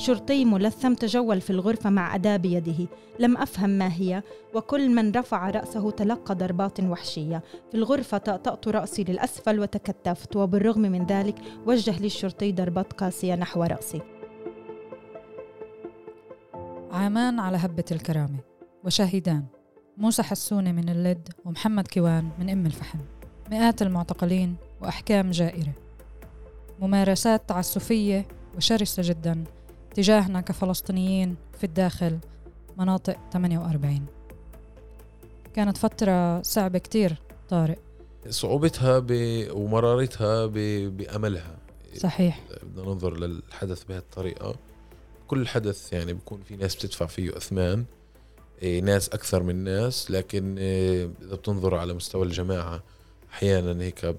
شرطي ملثم تجول في الغرفة مع أداة بيده. لم أفهم ما هي وكل من رفع رأسه تلقى ضربات وحشية. في الغرفة طأطأت رأسي للأسفل وتكتفت وبالرغم من ذلك وجه لي الشرطي ضربات قاسية نحو رأسي. عامان على هبة الكرامة. وشاهدان موسى حسونة من اللد ومحمد كيوان من أم الفحم. مئات المعتقلين وأحكام جائرة. ممارسات تعسفية وشرسة جدا تجاهنا كفلسطينيين في الداخل مناطق 48 كانت فترة صعبة كتير طارق. صعوبتها ب... ومرارتها ب... بأملها. صحيح. بدنا ننظر للحدث بهالطريقة. كل حدث يعني بكون في ناس بتدفع فيه أثمان إيه، ناس أكثر من ناس لكن إيه، إذا بتنظر على مستوى الجماعة أحيانا هيك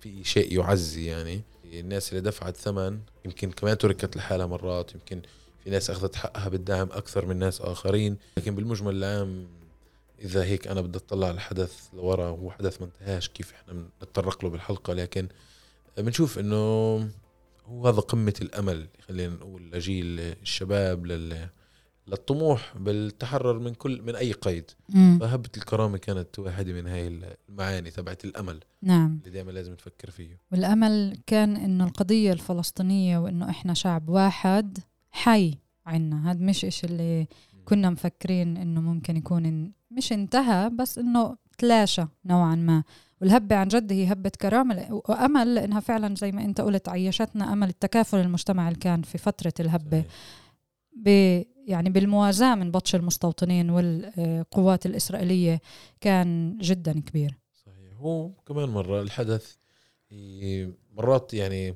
في شيء يعزي يعني. الناس اللي دفعت ثمن يمكن كمان تركت لحالها مرات يمكن في ناس أخذت حقها بالدعم أكثر من ناس آخرين. لكن بالمجمل العام إذا هيك أنا بدي أطلع على الحدث لورا هو حدث ما انتهاش كيف إحنا بنتطرق له بالحلقة. لكن بنشوف إنه هو هذا قمة الأمل خلينا نقول لجيل الشباب لل للطموح بالتحرر من كل من أي قيد. مم. فهبة الكرامة كانت واحدة من هاي المعاني تبعت الأمل نعم. اللي دائما لازم نفكر فيه. والأمل كان إنه القضية الفلسطينية وإنه إحنا شعب واحد حي عنا. هذا مش إشي اللي كنا مفكرين إنه ممكن يكون إن مش انتهى بس إنه تلاشى نوعا ما. والهبة عن جد هي هبة كرامة وأمل لأنها فعلا زي ما أنت قلت عيشتنا أمل التكافل المجتمعي اللي كان في فترة الهبة. صحيح. يعني بالموازاة من بطش المستوطنين والقوات الإسرائيلية كان جدا كبير صحيح هو كمان مرة الحدث مرات يعني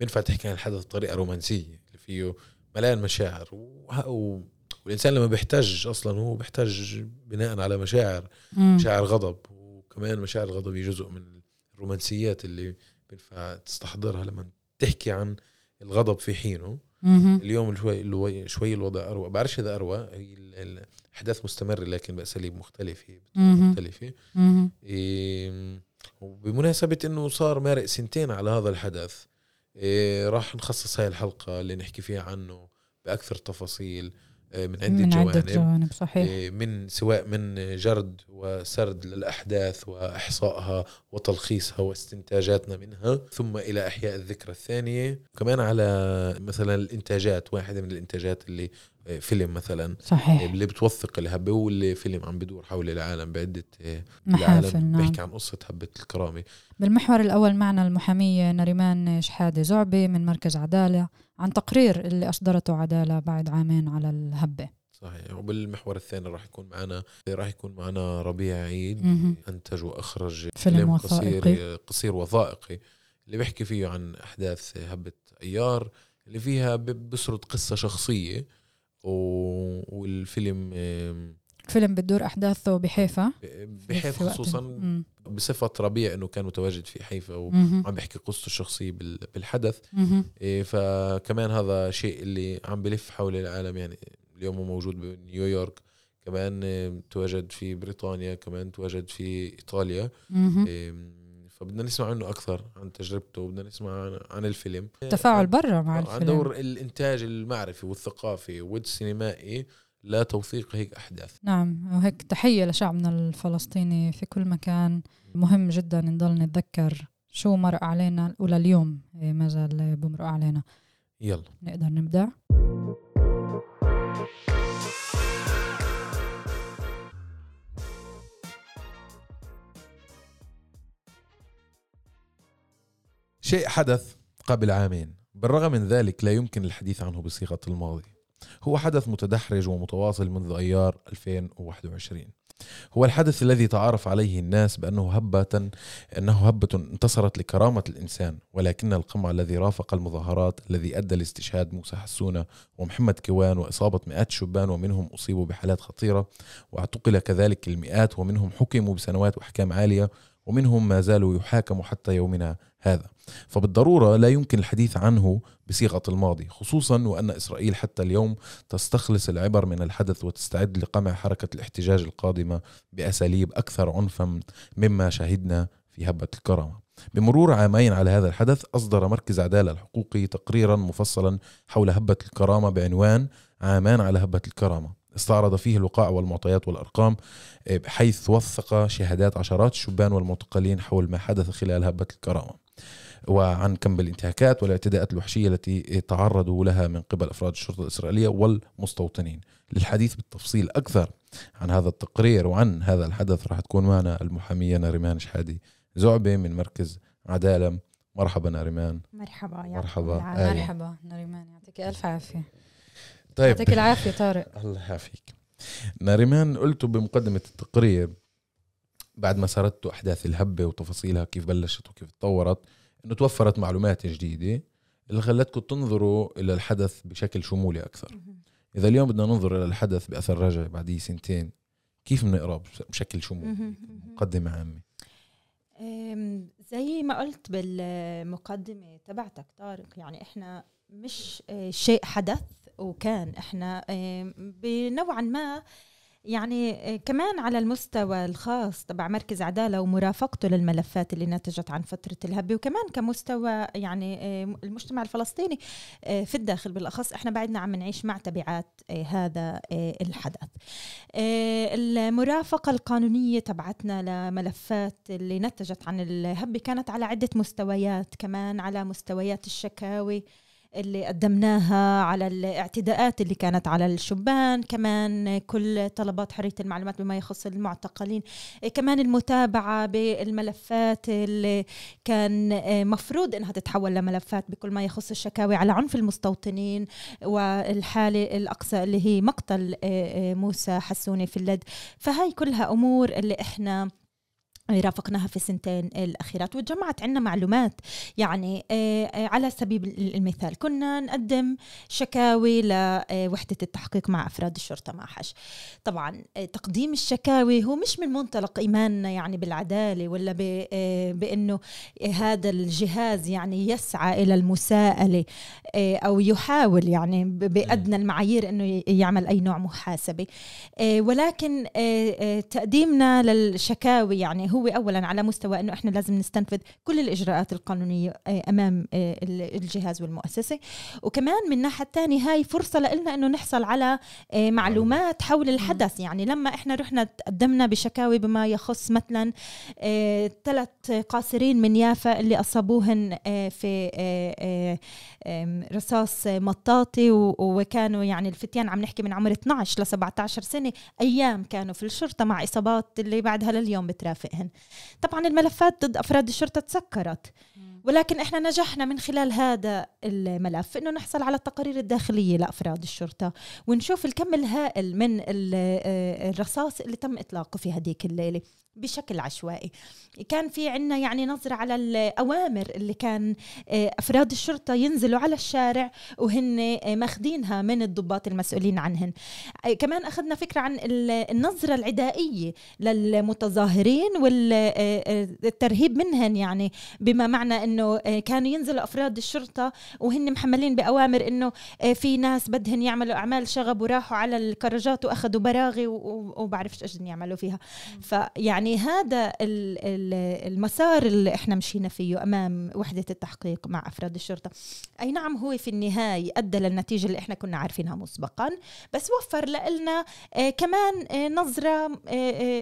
بينفع تحكي عن الحدث بطريقة رومانسية اللي فيه مليان مشاعر و... والإنسان لما بيحتاج أصلا هو بيحتاج بناء على مشاعر مم. مشاعر غضب وكمان مشاعر الغضب جزء من الرومانسيات اللي بينفع تستحضرها لما تحكي عن الغضب في حينه. اليوم شوي شوي الوضع اروى بعرفش إذا ال- الأحداث مستمرة لكن باساليب مختلفة. مختلفة. إيه، وبمناسبة إنه صار مارق سنتين على هذا الحدث إيه، راح نخصص هاي الحلقة اللي نحكي فيها عنه بأكثر تفاصيل. من عدة من عدة جوانب. جوانب صحيح. إيه، من سواء من جرد وسرد للأحداث وإحصائها وتلخيصها واستنتاجاتنا منها ثم إلى إحياء الذكرى الثانية. كمان على مثلا الإنتاجات واحدة من الإنتاجات اللي فيلم مثلا صحيح. اللي بتوثق الهبة واللي فيلم عم بدور حول العالم بعدة إيه، محافل العالم نعم. بيحكي عن قصة هبة الكرامة. بالمحور الأول معنا المحامية نريمان شحادة زعبي من مركز عدالة عن تقرير اللي أصدرته عدالة بعد عامين على الهبة. صحيح. وبالمحور الثاني راح يكون معنا راح يكون معنا ربيع عيد مهم. أنتج وأخرج فيلم قصير وثائقي. قصير وثائقي اللي بيحكي فيه عن أحداث هبة أيار اللي فيها ب- بسرد قصة شخصية. والفيلم فيلم بتدور أحداثه بحيفا ب- بحيث في وقت- خصوصا. بصفة ربيع إنه كان متواجد في حيفا. وعم بيحكي قصته الشخصية بال- بالحدث. إيه، فكمان هذا شيء اللي عم بلف حول العالم يعني اليوم هو موجود بنيويورك كمان تواجد في بريطانيا كمان تواجد في إيطاليا فبدنا نسمع عنه أكثر عن تجربته وبدنا نسمع عن, عن الفيلم. تفاعل عن- برا مع عن الفيلم. دور الإنتاج المعرفي والثقافي والسينمائي لتوثيق هيك أحداث. نعم وهيك تحية لشعبنا الفلسطيني في كل مكان. مهم جدا نضل نتذكر شو مرق علينا ولليوم. إيه، ما زال بمرق علينا. يلا. نقدر نبدأ؟ شيء حدث قبل عامين. بالرغم من ذلك لا يمكن الحديث عنه بصيغة الماضي. هو حدث متدحرج ومتواصل منذ أيار 2021 هو الحدث الذي تعارف عليه الناس بأنه هبة أنه هبة انتصرت لكرامة الإنسان ولكن القمع الذي رافق المظاهرات الذي أدى لاستشهاد موسى حسونة ومحمد كيوان وإصابة مئات شبان ومنهم أصيبوا بحالات خطيرة واعتقل كذلك المئات ومنهم حكموا بسنوات وأحكام عالية ومنهم ما زالوا يحاكموا حتى يومنا هذا. فبالضرورة لا يمكن الحديث عنه بصيغة الماضي خصوصا وأن إسرائيل حتى اليوم تستخلص العبر من الحدث وتستعد لقمع حركة الاحتجاج القادمة بأساليب أكثر عنفا مما شهدنا في هبة الكرامة. بمرور عامين على هذا الحدث أصدر مركز عدالة الحقوقي تقريرا مفصلا حول هبة الكرامة بعنوان عامان على هبة الكرامة. استعرض فيه الوقائع والمعطيات والأرقام بحيث وثق شهادات عشرات الشبان والمعتقلين حول ما حدث خلال هبة الكرامة وعن كم بالانتهاكات والاعتداءات الوحشية التي تعرضوا لها من قبل أفراد الشرطة الإسرائيلية والمستوطنين. للحديث بالتفصيل أكثر عن هذا التقرير وعن هذا الحدث راح تكون معنا المحامية ناريمان شحادي زعبة من مركز عدالة. مرحبا ناريمان. مرحبا يا مرحبا. آية. مرحبا نريمان يعطيك ألف عافية. طيب. يعطيك العافية طارق. الله يعافيك. ناريمان قلتوا بمقدمة التقرير بعد ما سردتوا أحداث الهبة وتفاصيلها كيف بلشت وكيف تطورت إنه توفرت معلومات جديدة اللي خلتكم تنظروا إلى الحدث بشكل شمولي أكثر. مهم. إذا اليوم بدنا ننظر إلى الحدث بأثر رجعي بعديه سنتين كيف بنقرأه بشكل شمولي؟ عامة. أم، زي ما قلت بالمقدمة تبعتك طارق يعني إحنا مش آه، شيء حدث. وكان إحنا بنوعا ما يعني آه، كمان على المستوى الخاص تبع مركز عدالة ومرافقته للملفات اللي نتجت عن فترة الهبة وكمان كمستوى يعني آه، المجتمع الفلسطيني آه، في الداخل بالأخص إحنا بعدنا عم نعيش مع تبعات هذا الحدث. المرافقة القانونية تبعتنا لملفات اللي نتجت عن الهبة كانت على عدة مستويات كمان على مستويات الشكاوي اللي قدمناها على الاعتداءات اللي كانت على الشبان كمان كل طلبات حرية المعلومات بما يخص المعتقلين. كمان المتابعة بالملفات اللي كان آه، مفروض إنها تتحول لملفات بكل ما يخص الشكاوي على عنف المستوطنين والحالة الأقصى اللي هي مقتل آه، آه، موسى حسوني في اللد. فهاي كلها أمور اللي إحنا رافقناها في السنتين الأخيرات وتجمعت عنا معلومات. يعني آه، آه، على سبيل المثال كنا نقدم شكاوي لوحدة التحقيق مع أفراد الشرطة مع حش. طبعا آه، تقديم الشكاوي هو مش من منطلق إيماننا يعني بالعدالة ولا آه، بأنه هذا الجهاز يعني يسعى إلى المساءلة آه، أو يحاول يعني بأدنى المعايير أنه يعمل أي نوع محاسبة. آه، ولكن آه، آه، تقديمنا للشكاوي يعني هو اولا على مستوى إنه إحنا لازم نستنفذ كل الإجراءات القانونية آه، أمام آه، ال- الجهاز والمؤسسة. وكمان من الناحيه الثانية هاي فرصة لنا إنه نحصل على آه، معلومات حول الحدث. يعني لما إحنا رحنا تقدمنا بشكاوي بما يخص مثلا ثلاث قاصرين من يافا اللي أصابوهن في رصاص مطاطي وكانوا يعني الفتيان عم نحكي من عمر 12 ل 17 سنة أيام كانوا في الشرطة مع إصابات اللي بعدها لليوم بترافقهن. طبعا الملفات ضد أفراد الشرطة تسكرت. ولكن إحنا نجحنا من خلال هذا الملف إنه نحصل على التقارير الداخلية لأفراد الشرطة. ونشوف الكم الهائل من آه، الرصاص اللي تم إطلاقه في هذيك الليلة بشكل عشوائي. كان في عنا يعني نظرة على الأوامر اللي كان آه، أفراد الشرطة ينزلوا على الشارع وهن آه، ماخدينها من الضباط المسؤولين عنهن. كمان أخذنا فكرة عن ال- النظرة العدائية للمتظاهرين والترهيب منهن يعني بما معنى أنه آه، كانوا ينزلوا أفراد الشرطة وهن محملين بأوامر أنه آه، في ناس بدهن يعملوا أعمال شغب وراحوا على الكراجات وأخذوا براغي وبعرفش بدهم يعملوا فيها. فيعني هذا ال- ال- المسار اللي إحنا مشينا فيه أمام وحدة التحقيق مع أفراد الشرطة. أي نعم هو في النهاية أدى للنتيجة اللي إحنا كنا عارفينها مسبقا بس وفر لنا آه كمان نظرة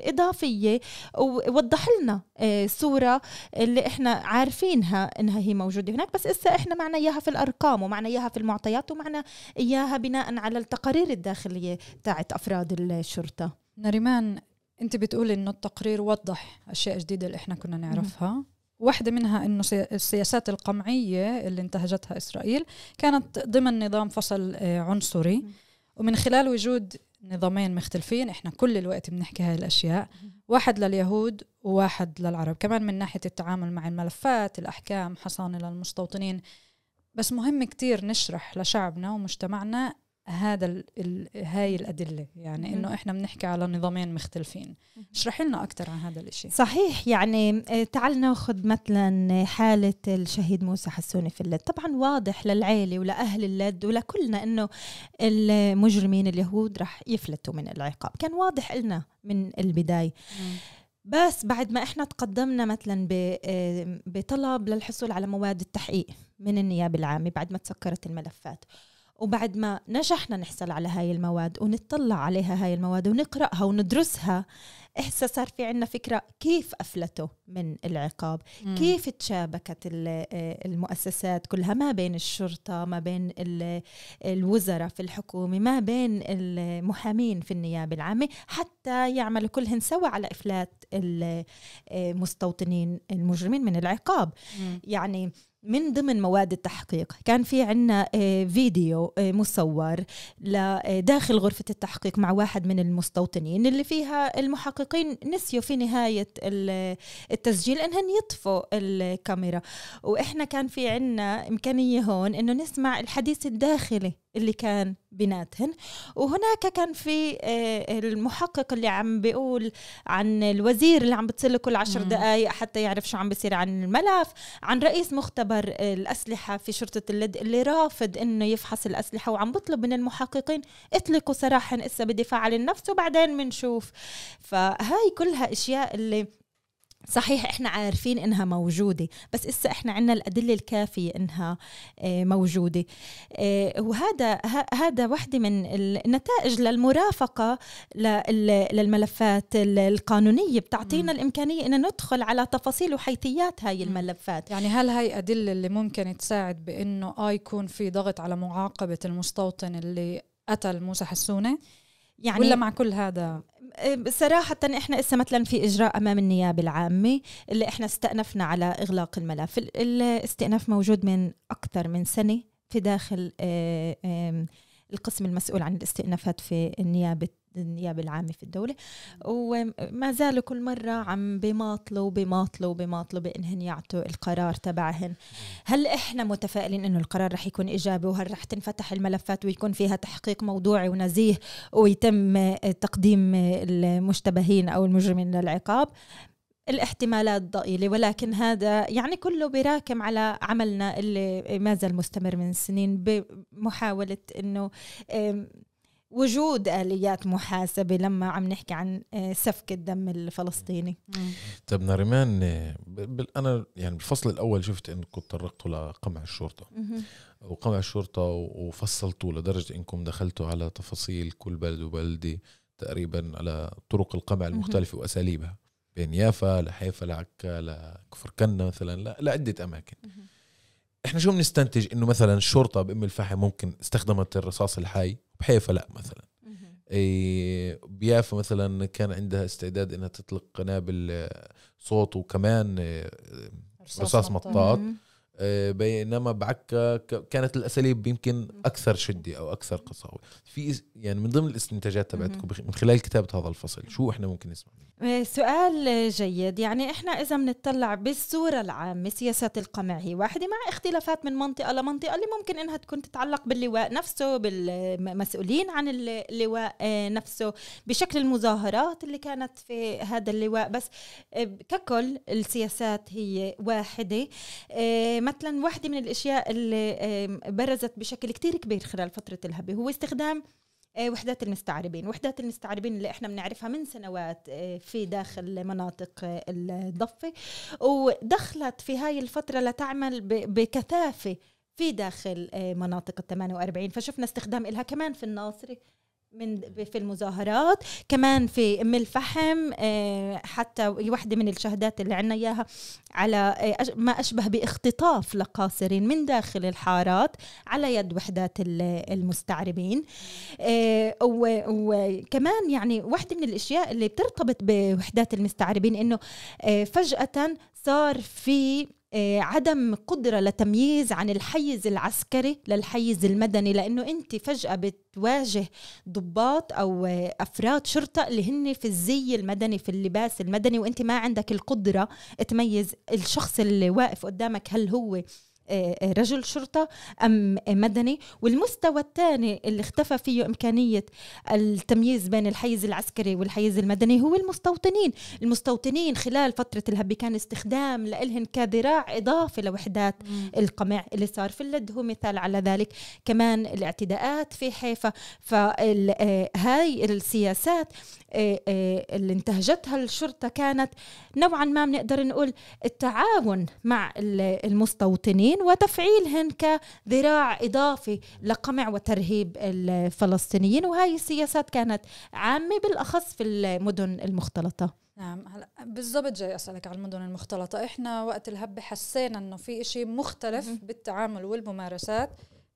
إضافية ووضح لنا صورة اللي إحنا عارفينها. إنها هي موجودة هناك بس إسا إحنا معنا إياها في الأرقام ومعنا إياها في المعطيات ومعنا إياها بناء على التقارير الداخلية تاعت أفراد الشرطة. نريمان أنت بتقولي إنه التقرير وضح أشياء جديدة اللي إحنا كنا نعرفها. واحدة منها إنه سي- السياسات القمعية اللي انتهجتها إسرائيل كانت ضمن نظام فصل آه، عنصري. ومن خلال وجود نظامين مختلفين. إحنا كل الوقت بنحكي هاي الأشياء. واحد لليهود وواحد للعرب. كمان من ناحية التعامل مع الملفات الأحكام حصانة للمستوطنين. بس مهم كتير نشرح لشعبنا ومجتمعنا هذا ال هاي الأدلة. يعني. إنه إحنا بنحكي على نظامين مختلفين. اشرحي لنا أكثر عن هذا الإشي. صحيح. يعني آه، تعال ناخذ مثلا حالة الشهيد موسى حسوني في اللد. طبعا واضح للعيلة ولأهل اللد ولكلنا أنه المجرمين اليهود رح يفلتوا من العقاب. كان واضح لنا من البداية. بس بعد ما إحنا تقدمنا مثلا آه، بطلب للحصول على مواد التحقيق من النيابة العامة بعد ما تسكرت الملفات. وبعد ما نجحنا نحصل على هاي المواد ونطلع عليها هاي المواد ونقرأها وندرسها هسه صار في عنا فكرة كيف أفلتوا من العقاب مم. كيف تشابكت ال- آه، المؤسسات كلها ما بين الشرطة ما بين ال- الوزراء في الحكومة ما بين المحامين في النيابة العامة حتى يعملوا كلهن سوا على إفلات المستوطنين المجرمين من العقاب مم. يعني من ضمن مواد التحقيق. كان في عنا آه، فيديو آه، مصور لداخل غرفة التحقيق مع واحد من المستوطنين اللي فيها المحققين نسيوا في نهاية ال- التسجيل انهم يطفوا الكاميرا. وإحنا كان في عنا إمكانية هون إنه نسمع الحديث الداخلي اللي كان بيناتهن وهناك كان في آه، المحقق اللي عم بيقول عن الوزير اللي عم بتصل كل عشر. دقائق حتى يعرف شو عم بيصير عن الملف عن رئيس مختبر الأسلحة في شرطة اللد اللي رافض إنه يفحص الأسلحة وعم بطلب من المحققين اطلقوا سراحا إسا بدفاع عن النفس وبعدين بنشوف فهاي كلها أشياء اللي صحيح إحنا عارفين إنها موجودة بس إسا إحنا عندنا الأدلة الكافية إنها آه، موجودة آه، وهذا هذا وحدة من النتائج للمرافقة لل- للملفات ال- القانونية بتعطينا. الإمكانية ان ندخل على تفاصيل وحيثيات هاي. الملفات يعني هل هاي أدلة اللي ممكن تساعد بأنه آه يكون في ضغط على معاقبة المستوطن اللي قتل موسى حسونة يعني ولا مع كل هذا صراحة إحنا اسا مثلا في إجراء أمام النيابة العامة اللي إحنا استأنفنا على إغلاق الملف. ال- الاستئناف موجود من أكثر من سنة في داخل آم، القسم المسؤول عن الاستئنافات في النيابة النيابة العامة في الدولة. وما زالوا كل مرة عم بيماطلوا بيماطلوا بيماطلوا بإنهن يعطوا القرار تبعهن. هل إحنا متفائلين إنه القرار رح يكون إيجابي وهل رح تنفتح الملفات ويكون فيها تحقيق موضوعي ونزيه ويتم تقديم المشتبهين أو المجرمين للعقاب؟ الاحتمالات ضئيلة ولكن هذا يعني كله براكم على عملنا اللي ما زال مستمر من سنين بمحاولة أنه آم، وجود آليات محاسبة لما عم نحكي عن آه، سفك الدم الفلسطيني. طب ناريمان آه، أنا يعني بالفصل الأول شفت انكم تطرقتوا لقمع الشرطة. وقمع الشرطة وفصلتوا لدرجة إنكم دخلتوا على تفاصيل كل بلد وبلدة تقريبا على طرق القمع المختلفة وأساليبها. بين يافا لحيفا لعكا لكفر كنا مثلا لا لعدة أماكن. إحنا شو بنستنتج؟ إنه مثلا الشرطه بأم الفحم ممكن استخدمت الرصاص الحي بحيفا لا مثلا. إيه بيافا مثلا كان عندها استعداد إنها تطلق قنابل آه، صوت وكمان آه، رصاص مطاط. مهم. آه، بينما بعكا كانت الأساليب يمكن أكثر شدة أو أكثر قساوة. في يعني من ضمن الاستنتاجات تبعتكم من خلال كتابة هذا الفصل شو إحنا ممكن نسمع منه؟ سؤال جيد. يعني إحنا إذا بنطلع بالصورة العامة سياسات القمع هي واحدة مع اختلافات من منطقة لمنطقة اللي ممكن إنها تكون تتعلق باللواء نفسه بالمسؤولين عن اللواء آه، نفسه بشكل المظاهرات اللي كانت في هذا اللواء. بس آه، ككل السياسات هي واحدة. آه، مثلا واحدة من الأشياء اللي برزت بشكل كتير كبير خلال فترة الهبة هو استخدام وحدات المستعربين. وحدات المستعربين اللي إحنا بنعرفها من سنوات آه، في داخل مناطق آه، الضفة. ودخلت في هاي الفترة لتعمل بكثافة في داخل آه، مناطق ال 48 فشفنا استخدام إلها كمان في الناصري. من في المظاهرات كمان في أم الفحم آه، حتى واحدة من الشهادات اللي عنا إياها على آه، ما أشبه باختطاف لقاصرين من داخل الحارات على يد وحدات ال- المستعربين. آه، وكمان يعني واحدة من الأشياء اللي بترتبط بوحدات المستعربين إنه فجأة صار في عدم قدرة لتمييز عن الحيز العسكري للحيز المدني لأنه أنت فجأة بتواجه ضباط أو آه، أفراد شرطة اللي هن في الزي المدني في اللباس المدني وأنت ما عندك القدرة تميز الشخص اللي واقف قدامك هل هو آه، آه، رجل شرطة أم مدني. والمستوى الثاني اللي اختفى فيه إمكانية التمييز بين الحيز العسكري والحيز المدني هو المستوطنين. المستوطنين خلال فترة الهبي كان استخدام لإلهن كذراع إضافي لوحدات القمع اللي صار في اللد. هو مثال على ذلك. كمان الاعتداءات في حيفا. فهاي السياسات اللي انتهجتها الشرطة كانت نوعا ما بنقدر نقول التعاون مع المستوطنين. وتفعيلهن كذراع إضافي لقمع وترهيب الفلسطينيين. وهاي السياسات كانت عامة بالأخص في المدن المختلطة. نعم هلا بالضبط جاي أسألك على المدن المختلطة. إحنا وقت الهبة حسينا إنه في إشي مختلف بالتعامل والممارسات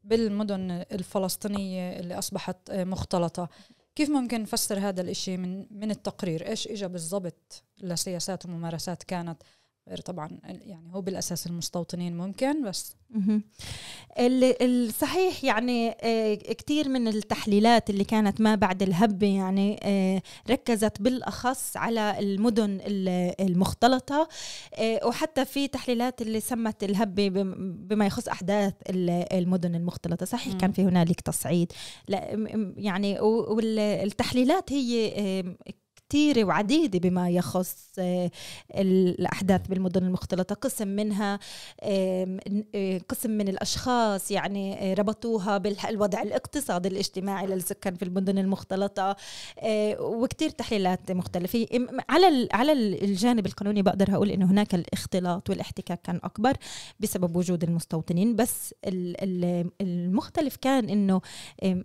بالمدن الفلسطينية اللي أصبحت مختلطة. كيف ممكن نفسر هذا الإشي من من التقرير؟ إيش اجى بالضبط لسياسات وممارسات كانت غير طبعا يعني هو بالأساس المستوطنين ممكن بس. الصحيح يعني آه، كثير من التحليلات اللي كانت ما بعد الهبة يعني آه، ركزت بالأخص على المدن المختلطة آه، وحتى في تحليلات اللي سمت الهبة بما يخص أحداث المدن المختلطة. صحيح كان في هنالك تصعيد. يعني والتحليلات هي كثيرة وعديدة بما يخص آه، الأحداث بالمدن المختلطة. قسم منها آه، قسم من الأشخاص يعني آه، ربطوها بالوضع الاقتصادي الاجتماعي للسكان في المدن المختلطة وكثير تحليلات مختلفة. على على الجانب القانوني بقدر أقول إنه هناك الاختلاط والاحتكاك كان أكبر بسبب وجود المستوطنين. بس المختلف كان إنه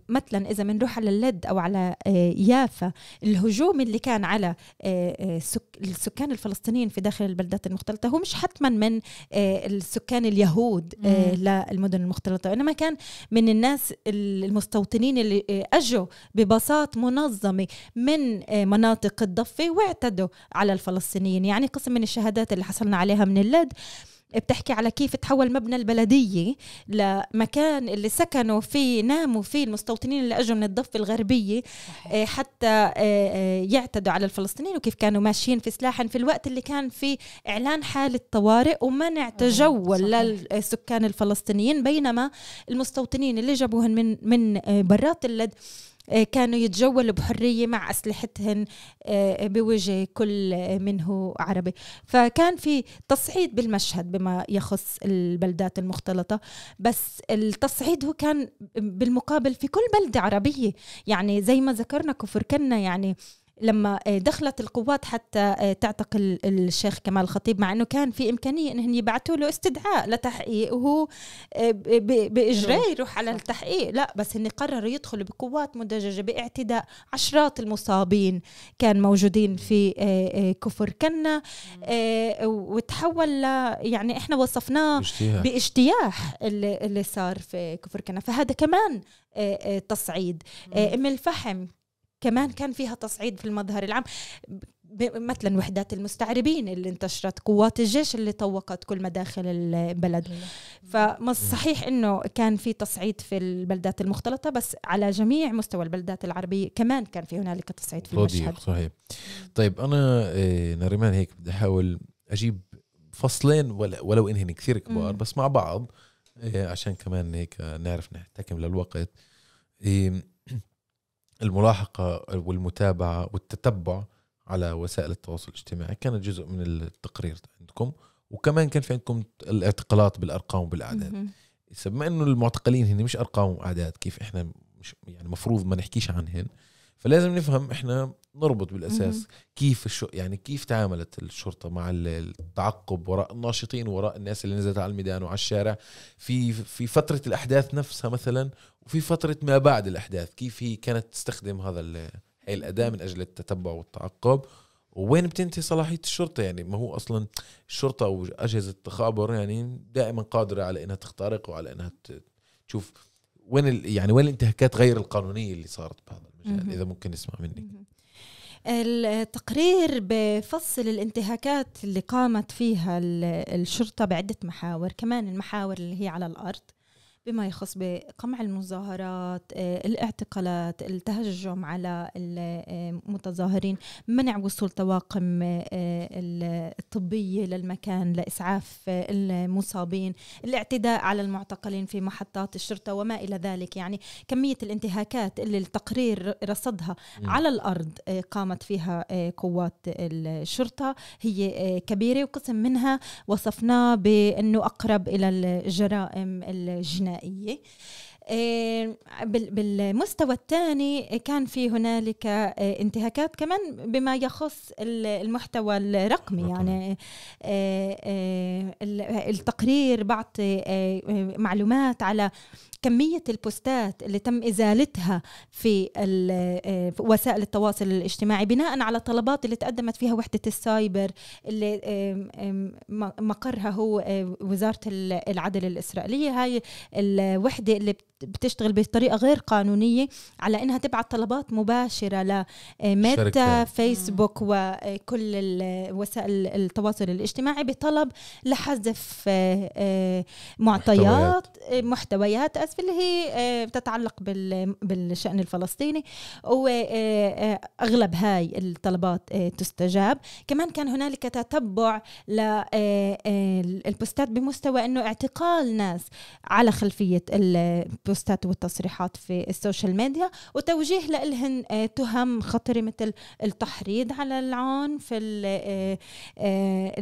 مثلا إذا بنروح على اللد أو على يافا الهجوم اللي كان كان على آه، آه، السكان الفلسطينيين في داخل البلدات المختلطة. هو مش حتما من آه، السكان اليهود للمدن المختلطة. إنما كان من الناس المستوطنين اللي أجوا ببساط منظمة من مناطق الضفة واعتدوا على الفلسطينيين. يعني قسم من الشهادات اللي حصلنا عليها من اللد. بتحكي على كيف تحول مبنى البلدية لمكان اللي سكنوا فيه ناموا فيه المستوطنين اللي اجوا من الضفة الغربية آه، حتى آه، آه، يعتدوا على الفلسطينيين وكيف كانوا ماشيين في سلاحا في الوقت اللي كان في إعلان حالة طوارئ ومنع تجول للسكان الفلسطينيين بينما المستوطنين اللي جابوهن من من برات اللد كانوا يتجولوا بحرية مع أسلحتهن آه، بوجه كل منه عربي. فكان في تصعيد بالمشهد بما يخص البلدات المختلطة بس التصعيد هو كان بالمقابل في كل بلدة عربية. يعني زي ما ذكرنا كفر كنا يعني لما آه، دخلت القوات حتى آه، تعتقل الشيخ كمال الخطيب مع إنه كان في إمكانية انهم يبعثوا له استدعاء لتحقيق وهو آه، باجريه يروح على التحقيق. لا بس هن قرروا يدخلوا بقوات مدججة باعتداء عشرات المصابين كان موجودين في كفر كنا وتحول ل يعني إحنا وصفناه باجتياح. اللي, اللي صار في كفر كنا فهذا كمان تصعيد. ام الفحم كمان كان فيها تصعيد في المظهر العام. مثلا وحدات المستعربين اللي انتشرت قوات الجيش اللي طوقت كل مداخل البلد. فصحيح إنه كان في تصعيد في البلدات المختلطة بس على جميع مستوى البلدات العربية كمان كان في هنالك تصعيد في المشهد. صحيح طيب أنا إيه نريمان هيك بدي أحاول أجيب فصلين ولو إنهن كثير كبار بس مع بعض إيه عشان كمان هيك نعرف نحتكم للوقت. إيه الملاحقة والمتابعة والتتبع على وسائل التواصل الاجتماعي كانت جزء من التقرير عندكم. وكمان كان في عندكم الاعتقالات بالأرقام وبالاعداد بما إنه المعتقلين هن مش أرقام وأعداد كيف إحنا مش يعني مفروض ما نحكيش عنهن. فلازم نفهم إحنا نربط بالأساس كيف الشو يعني كيف تعاملت الشرطة مع التعقب وراء الناشطين وراء الناس اللي نزلت على الميدان وعلى الشارع في في فترة الأحداث نفسها مثلا وفي فترة ما بعد الأحداث كيف هي كانت تستخدم هذا هاي الأداة من أجل التتبع والتعقب؟ وين بتنتهي صلاحية الشرطة؟ يعني ما هو أصلا الشرطة أو أجهزة التخابر يعني دائما قادرة على إنها تخترق وعلى إنها تشوف وين يعني وين الانتهاكات غير القانونية اللي صارت بهذا المجال إذا ممكن نسمع مني. التقرير بفصل الانتهاكات اللي قامت فيها الشرطة بعدة محاور كمان المحاور اللي هي على الأرض. بما يخص بقمع المظاهرات آه، الاعتقالات التهجم على المتظاهرين منع وصول طواقم الطبية للمكان لإسعاف المصابين الاعتداء على المعتقلين في محطات الشرطة وما إلى ذلك. يعني كمية الانتهاكات اللي التقرير رصدها م. على الأرض قامت فيها قوات الشرطة. هي كبيرة وقسم منها وصفناه بأنه أقرب إلى الجرائم الجنائية. آه، بالمستوى الثاني كان في هنالك آه، انتهاكات كمان بما يخص المحتوى الرقمي. يعني آه، التقرير بعطي معلومات على كمية البوستات اللي تم إزالتها في وسائل التواصل الاجتماعي بناء على طلبات اللي تقدمت فيها وحدة السايبر اللي مقرها هو وزارة العدل الإسرائيلية. هاي الوحدة اللي بتشتغل بطريقة غير قانونية على إنها تبعت طلبات مباشرة لميتا فيسبوك وكل وسائل التواصل الاجتماعي بطلب لحذف آه، آه، معطيات محتويات. أسف اللي هي آه، بتتعلق بالشأن الفلسطيني. واغلب هاي الطلبات تستجاب. كمان كان هنالك تتبع للبوستات بمستوى إنه اعتقال ناس على خلفية البوستات والتصريحات في السوشيال ميديا وتوجيه لهم آه، تهم خطرة مثل التحريض على العنف آه، آه،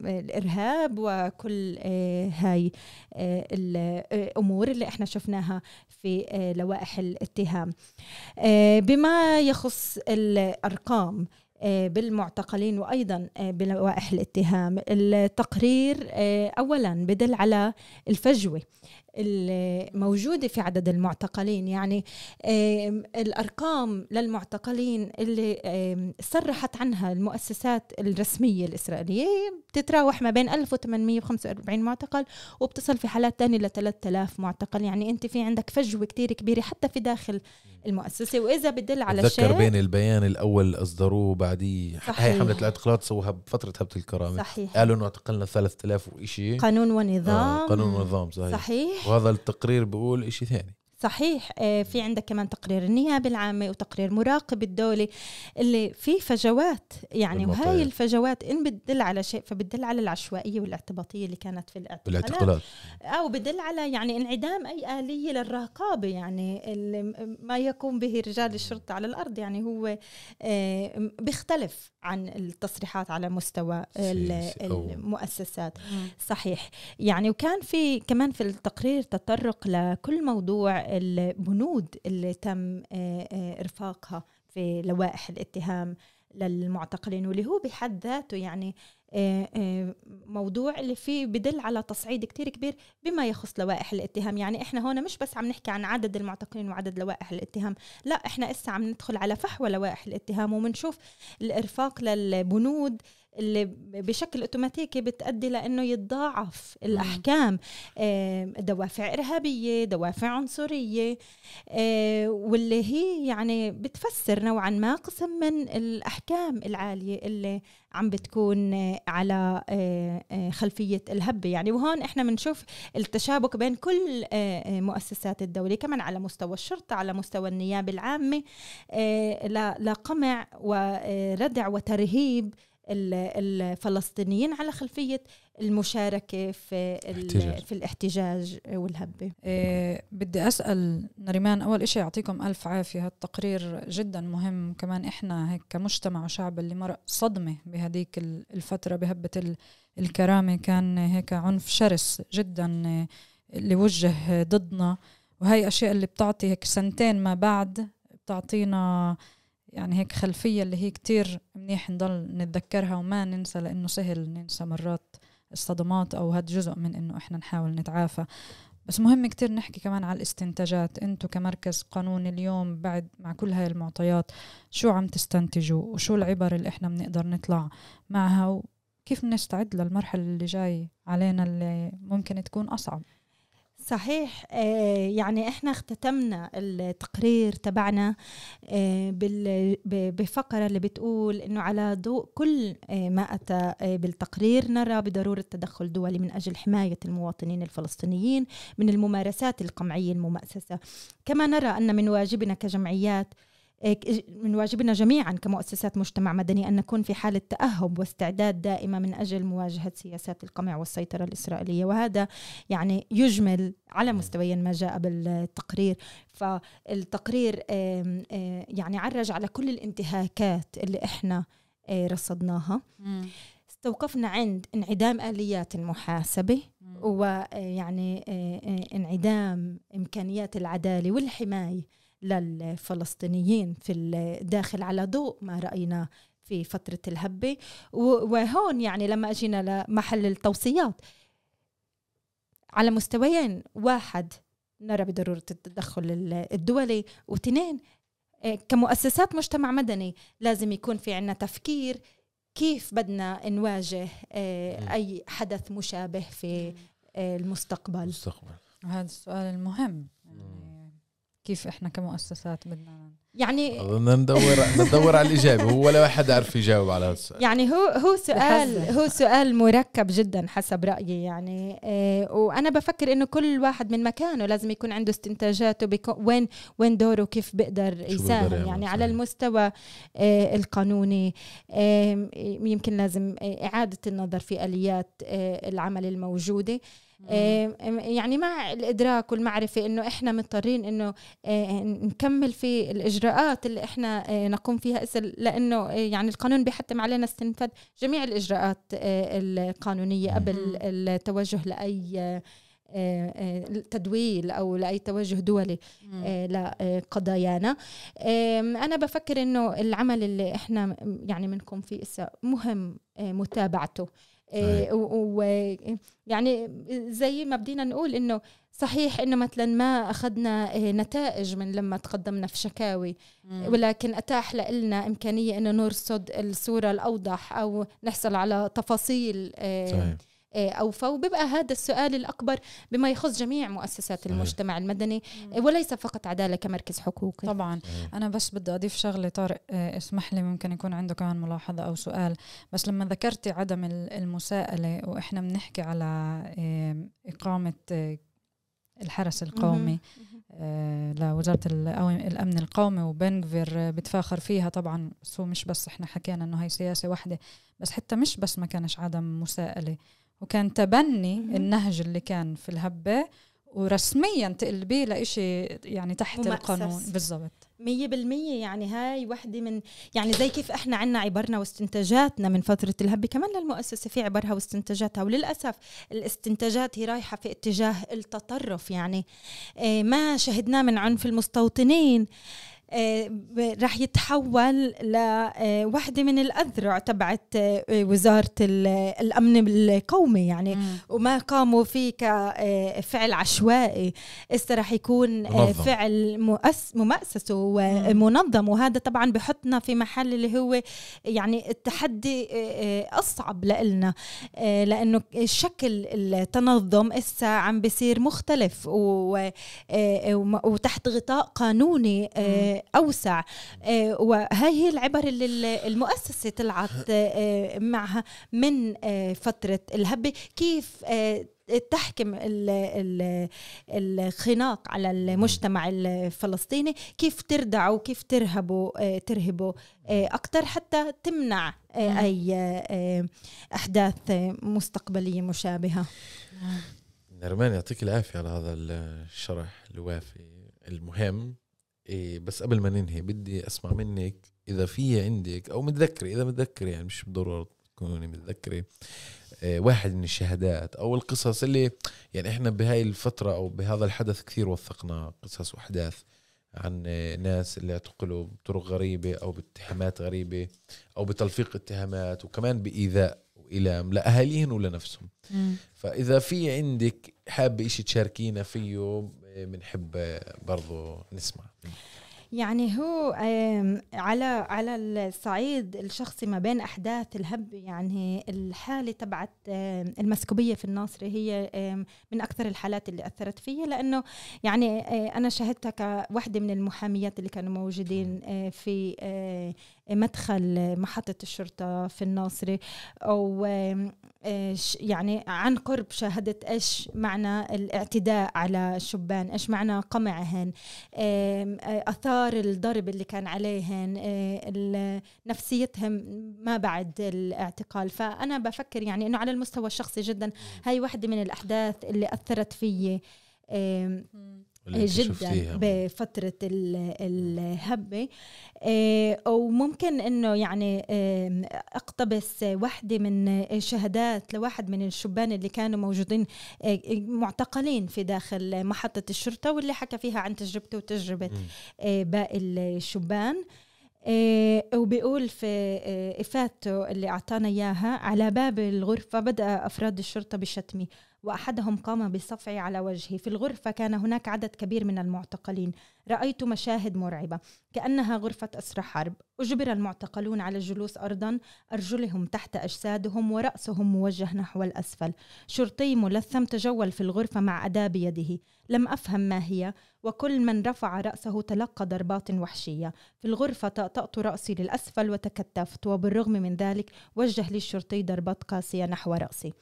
الإرهاب وكل هاي الأمور اللي إحنا شفناها في لوائح الاتهام. بما يخص الأرقام بالمعتقلين وأيضا بلوائح الاتهام التقرير اولا بدل على الفجوة. الموجودة في عدد المعتقلين. يعني الأرقام للمعتقلين اللي صرحت عنها المؤسسات الرسمية الإسرائيلية بتتراوح ما بين 1845 معتقل وبتصل في حالات تانية ل 3000 معتقل. يعني أنت في عندك فجوة كتير كبيرة حتى في داخل المؤسسة. وإذا بدل على شيء ذكر بين البيان الأول أصدروه بعديه هاي حملة الاعتقالات سووها بفترة هبة الكرامة. صحيح. قالوا إنه اعتقلنا 3000 وإشي. قانون ونظام. آه قانون ونظام صحيح. صحيح. وهذا التقرير بيقول إشي ثاني. صحيح آه، في عندك كمان تقرير النيابة العامة وتقرير مراقب الدولة اللي في فجوات. يعني وهاي الفجوات إن بتدل على شيء فبتدل على العشوائية والاعتباطية اللي كانت في الاعتقالات. أو بدل على يعني انعدام أي آلية للرقابة. يعني ما يقوم به رجال الشرطة على الأرض يعني هو آه، بيختلف عن التصريحات على مستوى المؤسسات. صحيح. يعني وكان في كمان في التقرير تطرق لكل موضوع البنود اللي تم آه، آه، إرفاقها في لوائح الاتهام للمعتقلين واللي هو بحد ذاته يعني آه، موضوع اللي فيه بدل على تصعيد كتير كبير بما يخص لوائح الاتهام. يعني إحنا هون مش بس عم نحكي عن عدد المعتقلين وعدد لوائح الاتهام لا إحنا إسا عم ندخل على فحوى لوائح الاتهام وبنشوف الإرفاق للبنود اللي بشكل أوتوماتيكي بتؤدي لأنه يتضاعف الأحكام. دوافع إرهابية دوافع عنصرية. واللي هي يعني بتفسر نوعا ما قسم من الأحكام العالية اللي عم بتكون على خلفية الهبة. يعني وهون إحنا بنشوف التشابك بين كل مؤسسات الدولة كمان على مستوى الشرطة على مستوى النيابة العامة. لقمع وردع وترهيب الفلسطينيين على خلفية المشاركة في احتجاج. في الاحتجاج والهبة. إيه بدي أسأل نريمان أول شيء يعطيكم ألف عافية. هالتقرير جدا مهم. كمان إحنا هيك كمجتمع وشعب اللي مرق صدمة بهديك الفترة بهبة الكرامة كان هيك عنف شرس جدا اللي وجه ضدنا. وهي أشياء اللي بتعطي هيك سنتين ما بعد بتعطينا يعني هيك خلفية اللي هي كتير منيح نضل نتذكرها وما ننسى لأنه سهل ننسى مرات الصدمات أو هاد جزء من إنه إحنا نحاول نتعافى. بس مهم كتير نحكي كمان على الاستنتاجات. إنتو كمركز قانوني اليوم بعد مع كل هاي المعطيات شو عم تستنتجوا وشو العبر اللي إحنا بنقدر نطلع معها وكيف نستعد للمرحلة اللي جاي علينا اللي ممكن تكون أصعب؟ صحيح آه، يعني إحنا اختتمنا التقرير تبعنا آه، بفقرة اللي بتقول إنه على ضوء كل آه، ما أتى بالتقرير نرى بضرورة تدخل دولي من أجل حماية المواطنين الفلسطينيين من الممارسات القمعية الممأسسه كما نرى أن من واجبنا كجمعيات من واجبنا جميعا كمؤسسات مجتمع مدني أن نكون في حالة تأهب واستعداد دائمة من أجل مواجهة سياسات القمع والسيطرة الإسرائيلية. وهذا يعني يجمل على مستويين ما جاء بالتقرير. فالتقرير يعني عرج على كل الانتهاكات اللي إحنا آه، رصدناها. استوقفنا عند انعدام آليات المحاسبة ويعني إنعدام إمكانيات العدالة والحماية للفلسطينيين في الداخل على ضوء ما رايناه في فترة الهبة. و- وهون يعني لما أجينا لمحل التوصيات على مستويين واحد نرى بضرورة التدخل ال- الدولي واثنين آه، كمؤسسات مجتمع مدني لازم يكون في عنا تفكير كيف بدنا نواجه آه،. أي حدث مشابه في آه، المستقبل. مستقبل. وهذا السؤال المهم. يعني كيف إحنا كمؤسسات بدنا يعني بدنا ندور ندور على الإجابة. هو ولا واحد عارف يجاوب على هذا السؤال. يعني هو هو سؤال. هو سؤال مركب جدا حسب رأيي يعني. آه وأنا بفكر إنه كل واحد من مكانه لازم يكون عنده استنتاجاته وين وين دوره كيف بيقدر يساهم يعني. صحيح. على المستوى آه القانوني آه يمكن لازم آه إعادة النظر في آليات آه العمل الموجودة. يعني مع الإدراك والمعرفة إنه إحنا مضطرين إنه آه، نكمل في الإجراءات اللي إحنا آه، نقوم فيها لأنه آه، يعني القانون بيحتم علينا استنفاذ جميع الإجراءات آه، القانونية قبل. التوجه لأي آه، آه، تدويل أو لأي توجه دولي. آه، لقضايانا أنا بفكر إنه العمل اللي إحنا يعني بنقوم فيه مهم آه، متابعته. ويعني زي ما بدينا نقول إنه صحيح إنه مثلا ما أخذنا آه، نتائج من لما تقدمنا في شكاوي. ولكن أتاح لنا إمكانية إنه نرصد الصورة الأوضح أو نحصل على تفاصيل آه، صحيح. آه، اوفى وبيبقى هذا السؤال الأكبر بما يخص جميع مؤسسات صحيح. المجتمع المدني. آه، وليس فقط عدالة كمركز حقوقي. طبعا. أنا بس بدي أضيف شغلة طارق. آه، اسمح لي ممكن يكون عنده كمان ملاحظة أو سؤال. بس لما ذكرتي عدم ال- المساءلة وإحنا بنحكي على آه، الحرس القومي آه، لوزارة الأو- الأمن القومي وبنغفير بتفاخر فيها. طبعا بس هو مش بس إحنا حكينا إنه هي سياسة واحدة بس حتى مش بس ما كانش عدم مساءلة. وكان تبني. النهج اللي كان في الهبة ورسميا تقلبيه لإشي يعني تحت ممأسس. القانون. بالضبط. مية بالمية يعني هاي وحدة من يعني زي كيف إحنا عنا عبرنا واستنتاجاتنا من فترة الهبة. كمان للمؤسسة في عبرها واستنتاجاتها وللأسف الاستنتاجات هي رايحة في اتجاه التطرف يعني. آه، ما شهدناه من عنف المستوطنين. رح يتحول لوحدة من الأذرع تبعت آه، وزارة ال- الأمن القومي يعني. مم. وما قاموا فيه كفعل عشوائي. هسه رح يكون آه، منظم. فعل مؤس مؤسس ومنظم وهذا طبعا بحطنا في محل اللي هو يعني التحدي آه، آه، أصعب لنا لأنه شكل التنظم هسه عم بيصير مختلف. آه، وتحت غطاء قانوني أوسع. آه، وهي هي العبر اللي ال- المؤسسة طلعت آه، معها من آه، فترة الهبة. كيف تحكم ال- ال- الخناق على المجتمع الفلسطيني؟ كيف تردعه وكيف ترهبه ترهبه أكثر حتى تمنع مم. أي آه، أحداث آه، مستقبلية مشابهة. نرمان يعطيك العافية على هذا الشرح الوافي المهم. إيه بس قبل ما ننهي بدي أسمع منك إذا في عندك أو متذكرة إذا متذكرة يعني مش بالضرورة تكوني متذكرة إيه واحد من الشهادات أو القصص اللي يعني إحنا بهاي الفترة أو بهذا الحدث كثير وثقنا قصص وأحداث عن إيه، ناس اللي اعتقلوا بطرق غريبة أو باتهامات غريبة أو بتلفيق اتهامات وكمان بإيذاء وإيلام لأهاليهم ولنفسهم مم. فإذا في عندك حابة إشي تشاركينا فيه بنحب برضو نسمع. يعني هو على على الصعيد الشخصي ما بين أحداث الهب يعني الحالة تبعت المسكوبية في الناصري هي من أكثر الحالات اللي أثرت فيا لأنه يعني آه، أنا شاهدتها كوحدة من المحاميات اللي كانوا موجودين آه، في آه، مدخل محطة الشرطة في آه، ش- يعني عن قرب شاهدت إيش معنى الاعتداء على الشبان إيش معنى قمعهن آثار الضرب اللي كان عليهن آه، نفسيتهم ما بعد الاعتقال. فأنا بفكر يعني إنه على المستوى الشخصي جدا هاي واحدة من الأحداث اللي أثرت فيي جدا. بفترة ال- الهبة آه، وممكن إنه يعني آم، أقتبس واحدة من شهادات لواحد من الشبان اللي كانوا موجودين آه، معتقلين في داخل محطة الشرطة واللي حكى فيها عن تجربته وتجربة. آه، باقي الشبان آه، وبيقول في آه، إفادته اللي أعطانا إياها على باب الغرفة بدأ أفراد الشرطة بشتمي وأحدهم قام بصفعي على وجهي في الغرفة كان هناك عدد كبير من المعتقلين. رأيت مشاهد مرعبة. كأنها غرفة أسرى حرب. أجبر المعتقلون على الجلوس أرضا أرجلهم تحت أجسادهم ورأسهم موجه نحو الأسفل. شرطي ملثم تجول في الغرفة مع أداة بيده. لم أفهم ما هي. وكل من رفع رأسه تلقى ضربات وحشية. في الغرفة طأطأت رأسي للأسفل وتكتفت. وبالرغم من ذلك وجه لي الشرطي ضربات قاسية نحو رأسي.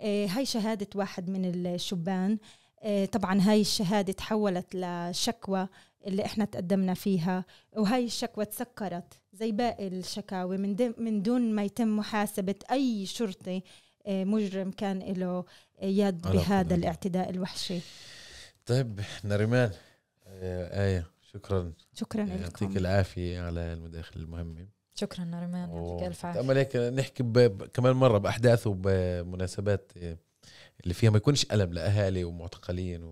هاي شهادة واحد من الشبان. آه، طبعا هاي الشهادة تحولت لشكوى اللي إحنا تقدمنا فيها وهاي الشكوى تسكرت زي باقي الشكاوي من, من دون ما يتم محاسبة أي شرطي آه، مجرم كان له يد بهذا. الاعتداء الوحشي. طيب نريمان آه، آية شكرا. شكرا يعطيك لكم. العافية على المداخلة المهمة. شكرا نريمان يعطيك ألف عافية. تأمل هيك نحكي كمان مرة بأحداث وبمناسبات آه، اللي فيها ما يكونش ألم لأهالي ومعتقلين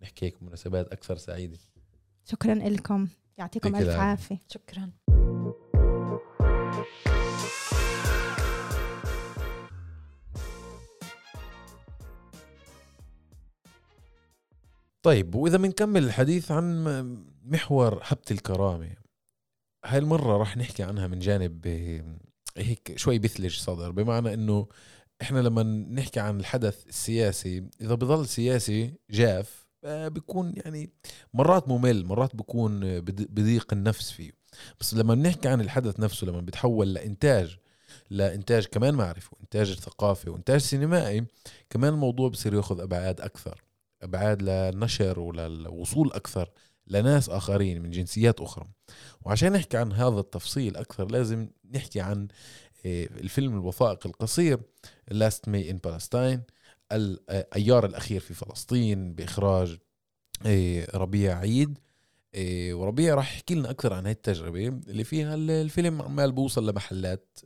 ونحكي هيك مناسبات أكثر سعيدة. شكرا لكم. يعطيكم العافية. عافية. شكرا. طيب وإذا بنكمل الحديث عن محور هبة الكرامة هاي المرة راح نحكي عنها من جانب آه، هيك شوي بثلج صدر بمعنى إنه إحنا لما نحكي عن الحدث السياسي إذا بضل سياسي جاف آه، بيكون يعني مرات ممل مرات بيكون آه، بض- بضيق النفس فيه. بس لما بنحكي عن الحدث نفسه لما بيتحول لإنتاج لإنتاج كمان معرفي وإنتاج ثقافي وإنتاج سينمائي كمان الموضوع بصير ياخذ أبعاد أكثر أبعاد للنشر وللوصول أكثر. لناس آخرين من جنسيات أخرى. وعشان نحكي عن هذا التفصيل أكثر لازم نحكي عن آه، الفيلم الوثائقي القصير Last May in Palestine الأيار الأخير في فلسطين بإخراج آه، ربيع عيد. آه، وربيع راح يحكي لنا أكثر عن هاي التجربة اللي فيها ال- الفيلم عمال بوصل لمحلات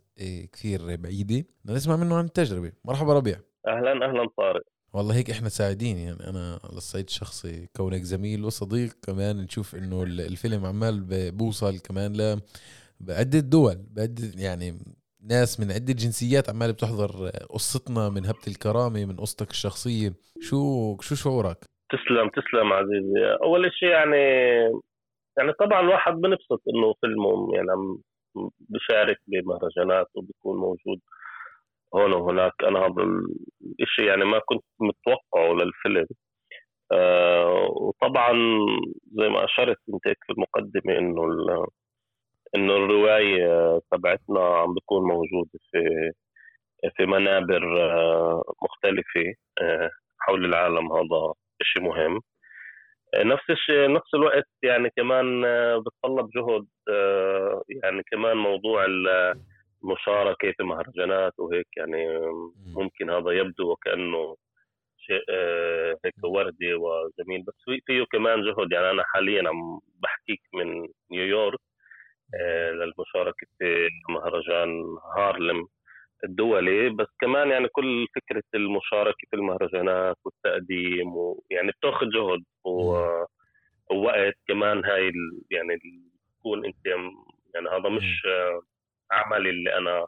كثير بدنا نسمع منه عن التجربة. مرحبا ربيع. أهلا أهلا طارق. والله هيك إحنا سعيدين يعني أنا على الصعيد الشخصي كونك زميل وصديق كمان نشوف إنه ال- الفيلم عمال بوصل كمان ل بعدة دول بعدة يعني ناس من عدة جنسيات عمال بتحضر قصتنا من هبة الكرامة من قصتك الشخصية. شو شو شعورك؟ تسلم تسلم عزيزي. أول شيء يعني يعني طبعا الواحد بنبسط إنه فيلمه يعني عم بشارك بمهرجانات وبيكون موجود. هون وهناك. أنا هذا الشيء يعني ما كنت متوقعه للفيلم. آه وطبعا زي ما أشرت أنت في المقدمة إنه ال- إنه الرواية تبعتنا عم بتكون موجودة في في منابر آه، مختلفة آه، حول العالم. هذا شيء مهم. آه، نفس الشيء نفس الوقت يعني كمان بتطلب جهد يعني كمان موضوع المشاركة في مهرجانات وهيك يعني ممكن هذا يبدو وكأنه شيء آه، هيك وردي وجميل. بس في- فيه كمان جهد. يعني أنا حاليا عم بحكيك من نيويورك آه، للمشاركة في مهرجان هارلم الدولي. بس كمان يعني كل فكرة المشاركة في المهرجانات والتقديم ويعني بتاخذ جهد ووقت. كمان هاي يعني تكون أنت يعني هذا مش عملي اللي أنا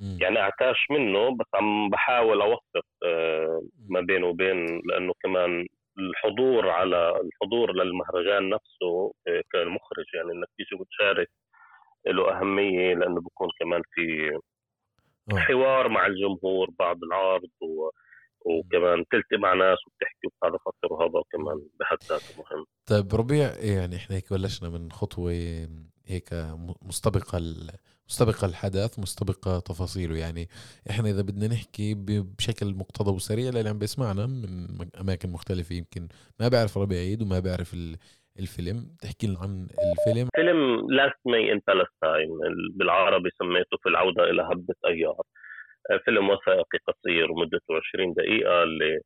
مم. يعني أعتاش منه بس عم بحاول اوفق آه، ما بينه وبين لأنه كمان الحضور على الحضور للمهرجان نفسه كمخرج يعني إنك تيجي وتشارك له أهمية لأنه بكون كمان في آه. حوار مع الجمهور بعد العرض و... وكمان تلتقي مع ناس وبتحكي وبتتعرف وهذا كمان بحد ذاته مهم طيب ربيع يعني إحنا هيك بلشنا من خطوة هيك مستبقه مستبقة الحدث مستبقة تفاصيله. يعني إحنا إذا بدنا نحكي بشكل مقتضب وسريع للي عم بيسمعنا من أماكن مختلفة. يمكن ما بيعرف ربيع عيد وما بيعرف الفيلم. تحكي لنا عن الفيلم. فيلم Last May in Palestine بالعربي سميته في العودة إلى هبة أيار. فيلم وثائقي قصير مدته 20 دقيقة اللي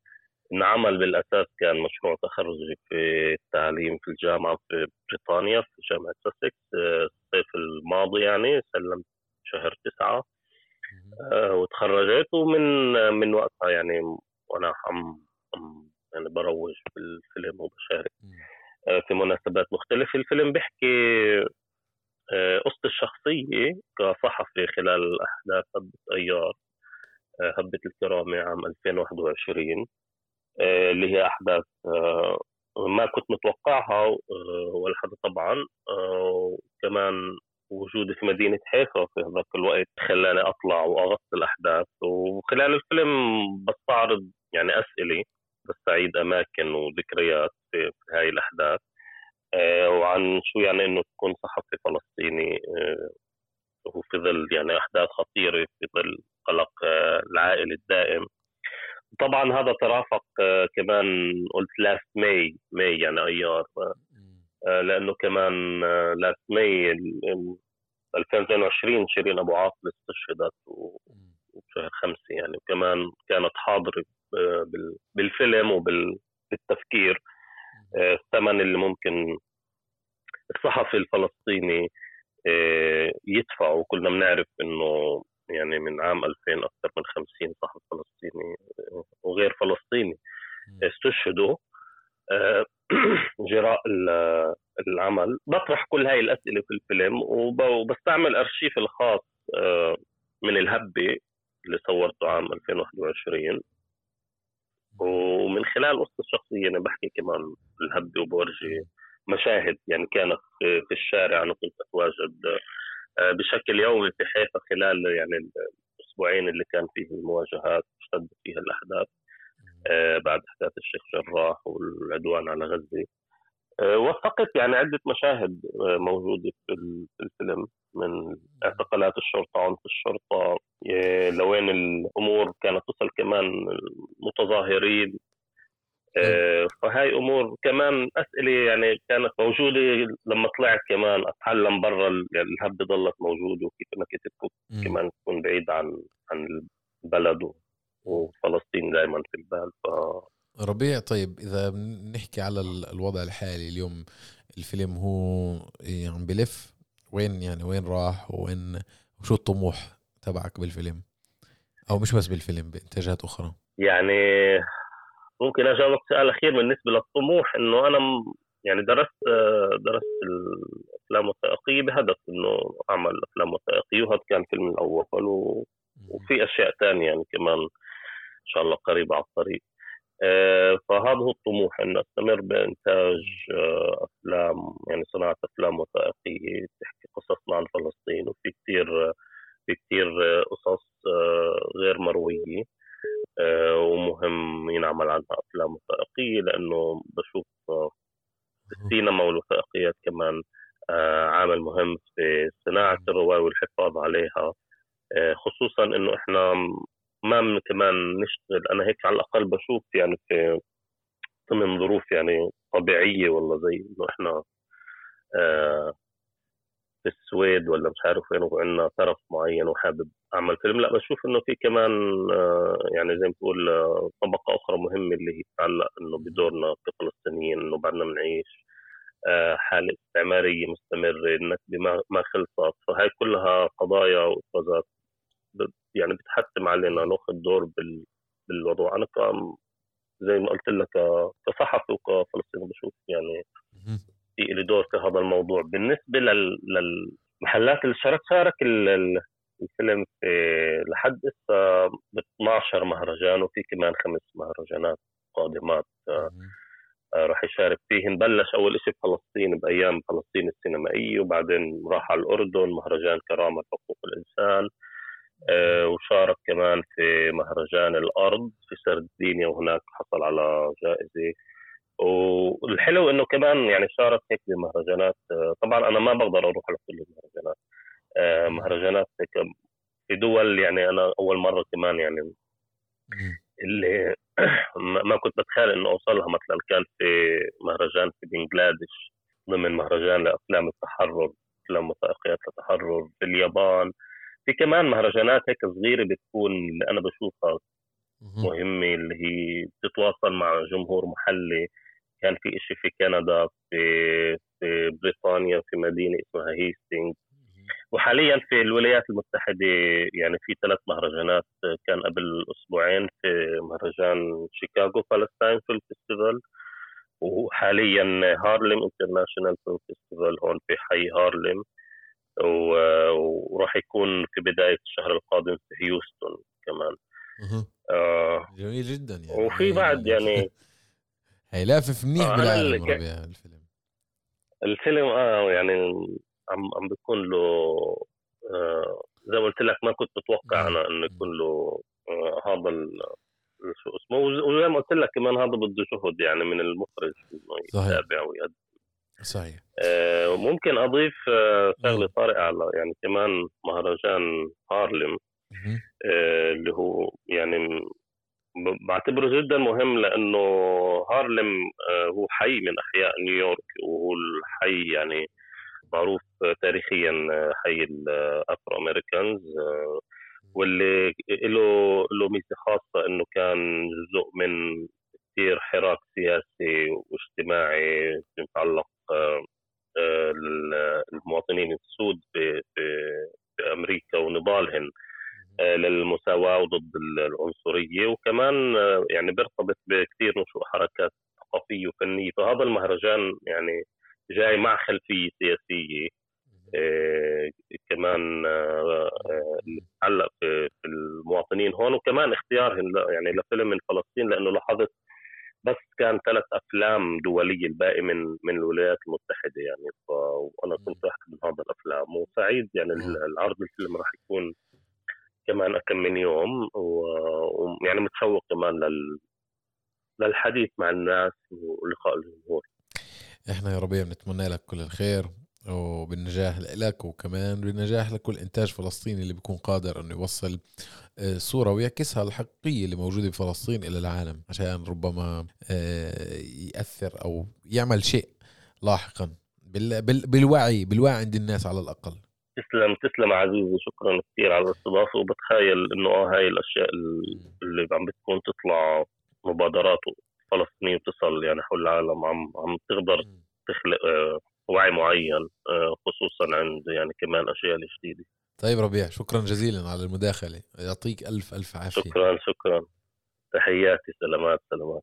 انعمل بالأساس كان مشروع تخرجي في التعليم في الجامعة في بريطانيا في جامعة ساسكس آه، الصيف الماضي يعني سلمت شهر تسعة آه، وتخرجت ومن من وقتها يعني وأنا عم يعني بروج بالفيلم وبشارك. آه، في مناسبات مختلفة. الفيلم بيحكي قصة الشخصية كصحفي خلال أحداث هبة أيار هبة الكرامة عام 2021 آه، اللي هي أحداث آه، ما كنت متوقعها آه، ولا حدا طبعا وكمان وجودي في مدينة حيفا في هذاك الوقت خلاني أطلع وأغطي الأحداث. وخلال الفيلم بستعرض يعني أسئلة بستعيد أماكن وذكريات في, في هاي الأحداث وعن شو يعني إنه تكون صحفي فلسطيني وفي ظل يعني أحداث خطيرة في ظل قلق العائلي الدائم. طبعا هذا ترافق آه، كمان قلت Last May ماي يعني أيار. آه، لأنه كمان Last May 2022 شيرين أبو عاقلة استشهدت وشهر خمسة يعني. وكمان كانت حاضرة آه، بالفيلم وبالتفكير الثمن اللي ممكن الصحفي الفلسطيني يدفعه. وكلنا بنعرف إنه يعني من عام 2000 أكثر من 50 صحفي فلسطيني وغير فلسطيني. استشهدوا آه، جراء العمل. بطرح كل هاي الأسئلة في الفيلم وبستعمل أرشيف الخاص آه، من الهبة اللي صورته عام 2021 ومن خلال قصة الشخصية أنا بحكي كمان الهبة وبورجي. مشاهد يعني كانت في الشارع أنا كنت أتواجد بشكل يومي في حيفا خلال يعني الأسبوعين اللي كان فيه المواجهات اشتدت فيها الأحداث. آه، بعد أحداث الشيخ جراح والعدوان على غزة. آه، وثقت يعني عدة مشاهد موجودة في الفيلم من اعتقالات الشرطة عنف الشرطة لوين الأمور كانت تصل كمان متظاهرين. آه، فهاي أمور كمان أسئلة يعني كانت موجودة لما طلعت كمان أتعلم برا الهبدة ضلت موجودة وكيف انك تفك كمان تكون بعيد عن عن البلد وفلسطين دائما في البال ف ربيع طيب إذا بنحكي على الوضع الحالي اليوم الفيلم هو يعني بلف وين يعني وين راح وين وشو الطموح تبعك بالفيلم؟ أو مش بس بالفيلم بانتاجات أخرى. يعني ممكن أجاوبك سؤال اخير بالنسبة للطموح إنه أنا يعني درست درست الأفلام الوثائقية بهدف إنه أعمل أفلام وثائقية وهذا كان فيلم الأول وفي أشياء ثانية يعني كمان إن شاء الله قريبة على الطريق. آه، فهذا هو الطموح إنه أستمر بإنتاج آه، أفلام يعني صناعة أفلام وثائقية تحكي قصصنا عن فلسطين وفي كثير في كثير قصص آه، غير مروية. آه، ومهم ينعمل عنها أفلام وثائقية لأنه بشوف آه، السينما والوثائقيات كمان آه، عامل مهم في صناعة الرواية والحفاظ عليها. خصوصا إنه إحنا ما كمان نشتغل أنا هيك على الأقل بشوف يعني في ضمن ظروف يعني طبيعية والله زي إنه إحنا في السويد ولا مش عارف وين وعندنا طرف معين وحابب أعمل فيلم. لا بشوف إنه في كمان آه، يعني زي ما تقول آه، طبقة أخرى مهمة اللي هي تتعلق إنه بدورنا كفلسطينيين إنه بعدنا بنعيش آه، حالة استعمارية مستمرة النكبة ما خلصت. فهي كلها قضايا وإفرازات يعني بتحتم علينا ناخذ دور بالوضع. أنا زي ما قلت لك كصحفي وكفلسطيني بشوف يعني في لي دور في هذا الموضوع. بالنسبة للمحلات اللي شارك شارك الفيلم في لحد هسه ب 12 مهرجان وفي كمان خمس مهرجانات قادمات آه، راح يشارك فيهن. بلش أول شيء بفلسطين بأيام فلسطين السينمائية وبعدين راح على الأردن مهرجان كرامة حقوق الإنسان آه، وشارك كمان في مهرجان الأرض في سردينيا وهناك حصل على جائزة والحلو إنه كمان يعني شارك هيك بمهرجانات. آه، طبعا أنا ما بقدر أروح على كل المهرجانات. مهرجانات هيك في دول يعني أنا أول مرة كمان يعني اللي ما كنت بتخيل إنه أوصلها. مثلا كان في مهرجان في بنغلاديش ضمن مهرجان لأفلام التحرر أفلام وثائقيات التحرر. في اليابان في كمان مهرجانات هيك صغيرة بتكون اللي أنا بشوفها مهمة اللي هي بتتواصل مع جمهور محلي. كان في إشي في كندا في في بريطانيا في مدينة اسمها هيستينغ وحاليا في الولايات المتحدة يعني في ثلاث مهرجانات كان قبل أسبوعين في مهرجان Chicago Palestine Film Festival وحاليا Harlem International Film Festival هون في حي هارلم وراح يكون في بداية الشهر القادم في هيوستن كمان. آه. جميل جدا يعني. وفي بعد يعني هيلف منيح آه بالعالم الفيلم. الفيلم آه يعني عم عم بيكون له آه زي ما قلت لك ما كنت متوقع أنا إنه يكون له آه هذا شو اسمه. وزي ما قلت لك كمان هذا بده جهد يعني من المخرج إنه يتابع ويقدم صحيح. آه ممكن أضيف آه شغلة طارئة على يعني كمان مهرجان هارلم آه اللي هو يعني بعتبره جدا مهم لأنه هارلم آه هو حي من أحياء نيويورك وهو الحي يعني معروف تاريخيا حي ال Afro-Americans واللي له له ميزة خاصة إنه كان جزء من كثير حراك سياسي واجتماعي يتعلق المواطنين السود في أمريكا ونضالهم للمساواة وضد العنصرية وكمان يعني بيرتبط بكثير نشوء حركات ثقافية وفنية. فهذا المهرجان يعني جاي مع خلفية سياسية آه كمان آه تتعلق في, في المواطنين هون. وكمان اختيارهم يعني لفيلم من فلسطين لأنه لاحظت بس كان ثلاث أفلام دولية الباقي من من الولايات المتحدة يعني. وأنا كنت واحد من هذا الأفلام. وسعيد يعني العرض الفيلم راح يكون كمان كم من يوم ويعني متشوق كمان لل للحديث مع الناس ولقاء الجمهور. إحنا يا ربيع بنتمنى لك كل الخير وبالنجاح لك وكمان بالنجاح لكل إنتاج فلسطيني اللي بيكون قادر إنه يوصل آه، صورة ويعكسها الحقيقية اللي موجودة بفلسطين إلى العالم عشان ربما آه، يأثر أو يعمل شيء لاحقا بالوعي بالوعي عند الناس على الأقل. تسلم تسلم عزيزي شكرا كثير على الاستضافة وبتخيل إنه آه هاي الأشياء اللي عم بتكون تطلع مبادرات فلسطينية بتصل يعني حول العالم عم عم تقدر تخلق آه، وعي معين آه، خصوصا عند يعني كمان أشياء الجديده طيب ربيع شكرا جزيلا على المداخلة. يعطيك ألف ألف عافية. شكرا شكرا. تحياتي سلامات سلامات.